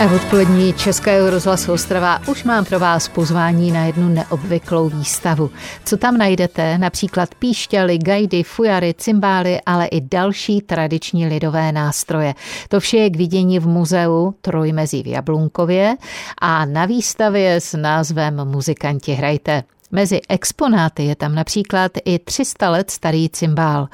A v odpolední Českého rozhlasu Ostrava už mám pro vás pozvání na jednu neobvyklou výstavu. Co tam najdete? Například píšťaly, gajdy, fujary, cymbály, ale i další tradiční lidové nástroje. To vše je k vidění v muzeu Trojmezí v Jablunkově a na výstavě s názvem Muzikanti hrajte. Mezi exponáty je tam například i 300 let starý cymbál.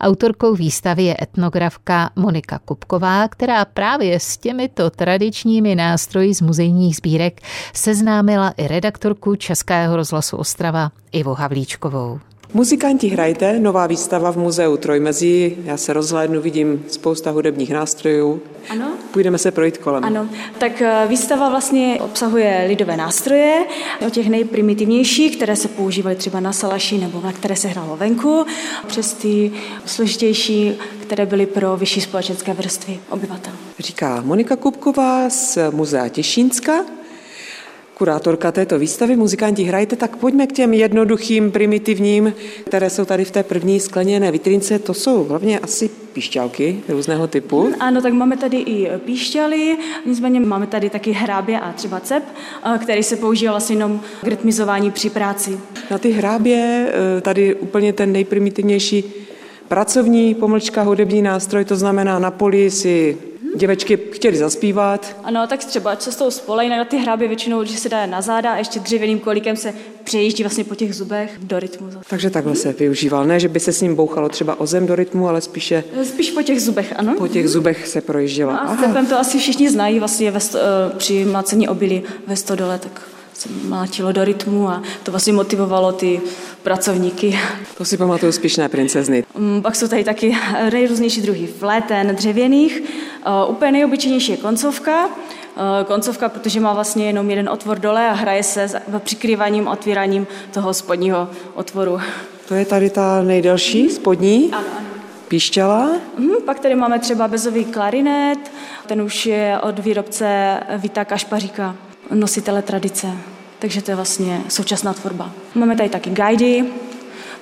Autorkou výstavy je etnografka Monika Kupková, která právě s těmito tradičními nástroji z muzejních sbírek seznámila i redaktorku Českého rozhlasu Ostrava Ivo Havlíčkovou. Muzikanti hrajte, nová výstava v muzeu Trojmezí. Já se rozhlédnu, vidím spousta hudebních nástrojů. Ano. Půjdeme se projít kolem. Ano, tak eh, výstava vlastně obsahuje lidové nástroje, o těch nejprimitivnějších, které se používaly třeba na salaši nebo na které se hrálo venku, přes ty složitější, které byly pro vyšší společenské vrstvy obyvatel. Říká Monika Kupková z Muzea Těšínska kurátorka této výstavy Muzikanti hrajte, tak pojďme k těm jednoduchým, primitivním, které jsou tady v té první skleněné vitrince. To jsou hlavně asi píšťalky různého typu. Ano, tak máme tady i píšťaly, nicméně máme tady taky hrábě a třeba cep, který se používá vlastně jenom k rytmizování při práci. Na ty hrábě e, tady úplně ten nejprimitivnější pracovní pomlčka hudební nástroj, to znamená na poli si děvečky chtěli zaspívat. Ano, tak třeba cestou spolej na ty hrábě většinou, že se dá na záda a ještě dřevěným kolíkem se přejíždí vlastně po těch zubech do rytmu. Takže takhle se využíval. Ne, že by se s ním bouchalo třeba o zem do rytmu, ale spíše... Spíš po těch zubech, ano. Po těch zubech se projíždělo. No a s to asi všichni znají vlastně ve eh, při mlácení obilí ve stodole, tak se mlátilo do rytmu a to vlastně motivovalo ty pracovníky. To si pamatuju spíšné princezny. Mm, pak jsou tady taky nejrůznější druhy fléten, dřevěných. Uh, úplně nejobyčejnější je koncovka. Uh, koncovka, protože má vlastně jenom jeden otvor dole a hraje se s přikryváním a otvíráním toho spodního otvoru. To je tady ta nejdelší, spodní? Ano, ano. Píšťala? Hmm, pak tady máme třeba bezový klarinet, ten už je od výrobce Vita Kašpaříka nositele tradice. Takže to je vlastně současná tvorba. Máme tady taky guidy,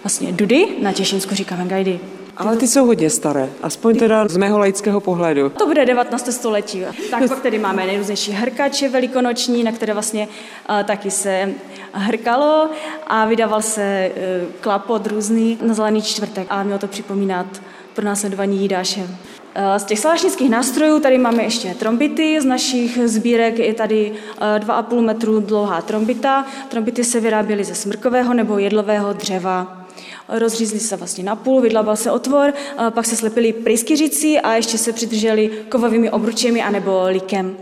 vlastně dudy, na Těšínsku říkáme guidy. Ale ty jsou hodně staré, aspoň teda z mého laického pohledu. To bude 19. století. Tak pak tady máme nejrůznější hrkače velikonoční, na které vlastně uh, taky se hrkalo a vydával se uh, klapot různý na zelený čtvrtek a mělo to připomínat pro následování Jídáše. Eh, z těch slášnických nástrojů tady máme ještě trombity. Z našich sbírek je tady 2,5 eh, metru dlouhá trombita. Trombity se vyráběly ze smrkového nebo jedlového dřeva. Rozřízli se vlastně na půl, vydlabal se otvor, eh, pak se slepili pryskyřicí a ještě se přidrželi kovovými obručemi anebo likem.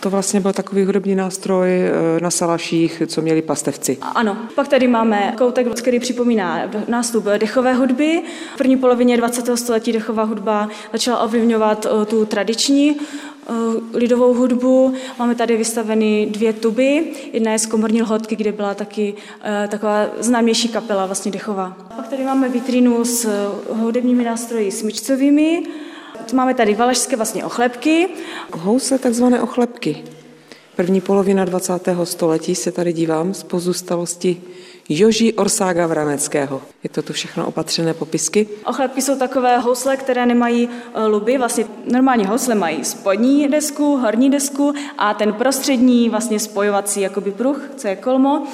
To vlastně byl takový hudební nástroj eh, na salaších, co měli pastevci. Ano. Pak tady máme koutek, který připomíná nástup dechové hudby. V první polovině 20. století dechová hudba začala ovlivňovat eh, tu tradiční eh, lidovou hudbu. Máme tady vystaveny dvě tuby. Jedna je z komorní lhotky, kde byla taky taková známější kapela, vlastně dechová. Pak tady máme vitrínu s hudebními nástroji smyčcovými Máme tady valašské vlastně ochlepky. Housle, takzvané ochlepky. První polovina 20. století se tady dívám z pozůstalosti Joží Orsága Vraneckého. Je to tu všechno opatřené popisky. Ochlepky jsou takové housle, které nemají e, luby. Vlastně normální housle mají spodní desku, horní desku a ten prostřední vlastně spojovací jakoby pruh, co je kolmo.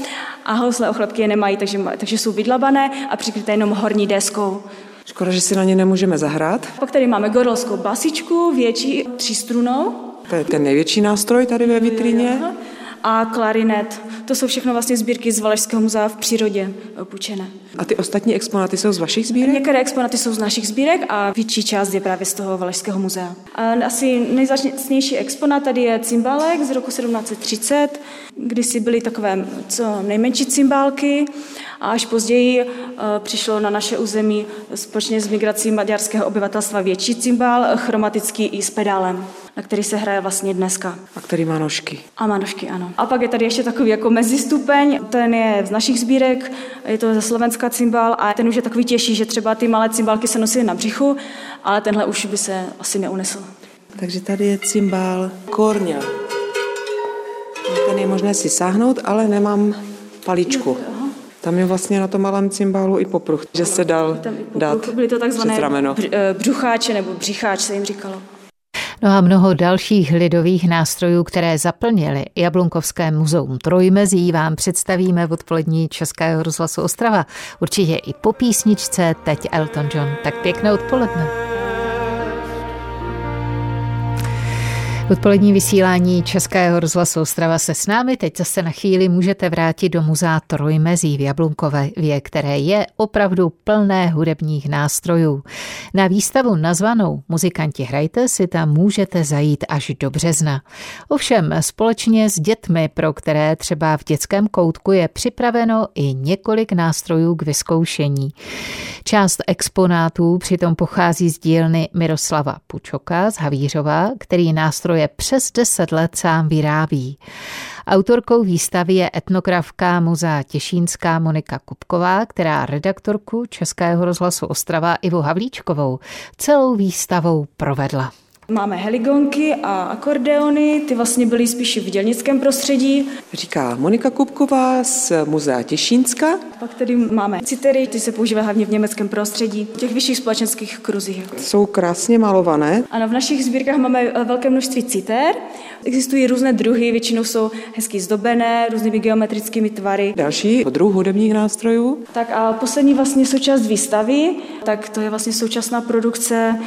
A housle ochlepky je nemají, takže, takže jsou vydlabané a přikryté jenom horní deskou. Škoda, že si na ně nemůžeme zahrát. Pak tady máme gorolskou basičku, větší třístrunou. To je ten největší nástroj tady ve vitrině. A klarinet. To jsou všechno vlastně sbírky z Valašského muzea v přírodě opučené. A ty ostatní exponáty jsou z vašich sbírek? Některé exponáty jsou z našich sbírek a větší část je právě z toho Valašského muzea. A asi nejzácnější exponát tady je cymbálek z roku 1730, kdysi byly takové co nejmenší cymbálky a až později uh, přišlo na naše území společně s migrací maďarského obyvatelstva větší cymbál, chromatický i s pedálem na který se hraje vlastně dneska. A který má nožky. A má nožky, ano. A pak je tady ještě takový jako mezistupeň, ten je z našich sbírek, je to ze Slovenska cymbál a ten už je takový těžší, že třeba ty malé cymbálky se nosí na břichu, ale tenhle už by se asi neunesl. Takže tady je cymbál Korňa. Ten je možné si sáhnout, ale nemám paličku. Tam je vlastně na tom malém cymbálu i popruh, že se dal dát Byly to takzvané eh, břucháče nebo břicháč se jim říkalo. No a mnoho dalších lidových nástrojů, které zaplnily Jablunkovské muzeum Trojmezí, vám představíme v odpolední Českého rozhlasu Ostrava. Určitě i po písničce teď Elton John. Tak pěkné odpoledne. Odpolední vysílání Českého rozhlasu Ostrava se s námi teď zase na chvíli můžete vrátit do muzea Trojmezí v Jablunkové, které je opravdu plné hudebních nástrojů. Na výstavu nazvanou Muzikanti hrajte si tam můžete zajít až do března. Ovšem společně s dětmi, pro které třeba v dětském koutku je připraveno i několik nástrojů k vyzkoušení. Část exponátů přitom pochází z dílny Miroslava Pučoka z Havířova, který nástroj je přes 10 let sám vyrábí. Autorkou výstavy je etnografka muzea Těšínská Monika Kupková, která redaktorku Českého rozhlasu Ostrava Ivu Havlíčkovou celou výstavou provedla. Máme heligonky a akordeony, ty vlastně byly spíš v dělnickém prostředí. Říká Monika Kupková z Muzea Těšínska. Pak tady máme citery, ty se používají hlavně v německém prostředí, v těch vyšších společenských kruzích. Jsou krásně malované. Ano, v našich sbírkách máme eh, velké množství citer. Existují různé druhy, většinou jsou hezky zdobené, různými geometrickými tvary. Další druh hudebních nástrojů. Tak a poslední vlastně součást výstavy, tak to je vlastně současná produkce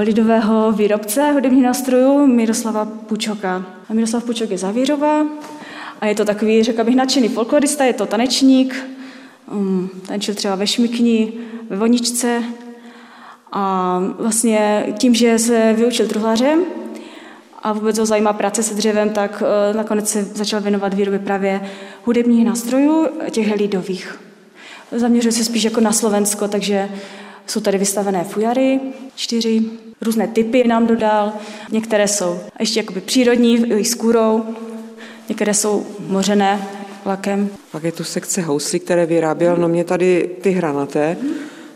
lidového výrobce hudebních nástrojů Miroslava Pučoka. A Miroslav Pučok je Zavířová a je to takový, řekla bych, nadšený folklorista, je to tanečník, um, tančil třeba ve šmikni, ve voničce a vlastně tím, že se vyučil truhlářem a vůbec ho zajímá práce se dřevem, tak uh, nakonec se začal věnovat výrobě právě hudebních nástrojů, těch lidových. Zaměřuje se spíš jako na Slovensko, takže jsou tady vystavené fujary, čtyři, různé typy nám dodal. Některé jsou ještě jakoby přírodní, s kůrou, některé jsou mořené lakem. Pak je tu sekce houslí, které vyráběl, no mě tady ty hranaté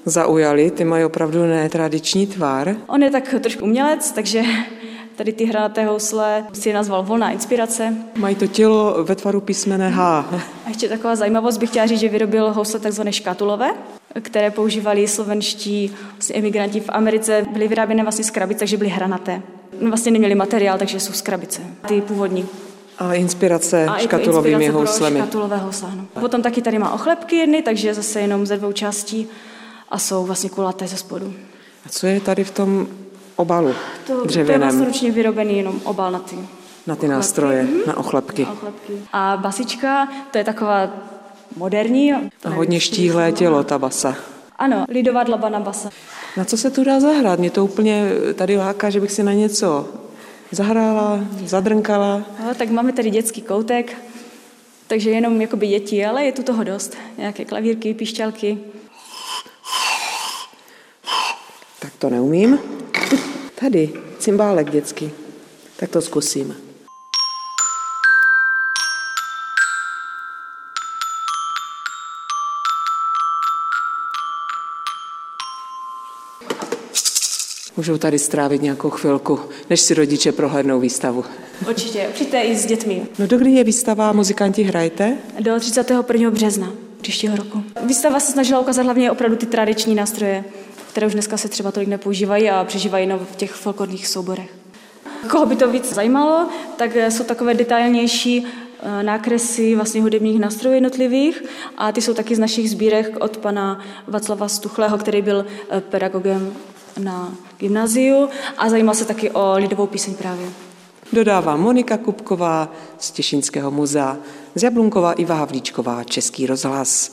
zaujaly, ty mají opravdu netradiční tvar. On je tak trošku umělec, takže tady ty hranaté housle si nazval Volná inspirace. Mají to tělo ve tvaru písmene H. A ještě taková zajímavost bych chtěla říct, že vyrobil housle takzvané škatulové, které používali slovenští vlastně emigranti v Americe, byly vyráběné vlastně z krabic, takže byly hranaté. Vlastně neměli materiál, takže jsou z krabice. Ty původní. A inspirace a škatulovými inspirace houslemi. Škatulové housle, ano. Potom taky tady má ochlepky jedny, takže zase jenom ze dvou částí a jsou vlastně kulaté ze spodu. A co je tady v tom obalu to, dřevěném? To je vlastně ručně vyrobený jenom obal na ty na ty nástroje, mm-hmm. na ochlepky. ochlepky. A basička, to je taková moderní. A hodně štíhlé tělo, ta basa. Ano, lidová dlaba basa. Na co se tu dá zahrát? Mě to úplně tady láká, že bych si na něco zahrála, zadrnkala. No, tak máme tady dětský koutek, takže jenom jakoby děti, ale je tu toho dost. Nějaké klavírky, pišťalky. Tak to neumím. Tady, cymbálek dětský. Tak to zkusím. Můžou tady strávit nějakou chvilku, než si rodiče prohlédnou výstavu. Určitě, přijďte i s dětmi. No dokdy je výstava Muzikanti hrajte? Do 31. března příštího roku. Výstava se snažila ukázat hlavně opravdu ty tradiční nástroje, které už dneska se třeba tolik nepoužívají a přežívají jenom v těch folklorních souborech. Koho by to víc zajímalo, tak jsou takové detailnější eh, nákresy vlastně hudebních nástrojů jednotlivých a ty jsou taky z našich sbírek od pana Václava Stuchlého, který byl eh, pedagogem na gymnáziu a zajímal se taky o lidovou píseň právě. Dodává Monika Kupková z Těšinského muzea, z Jablunkova Iva Havlíčková, Český rozhlas.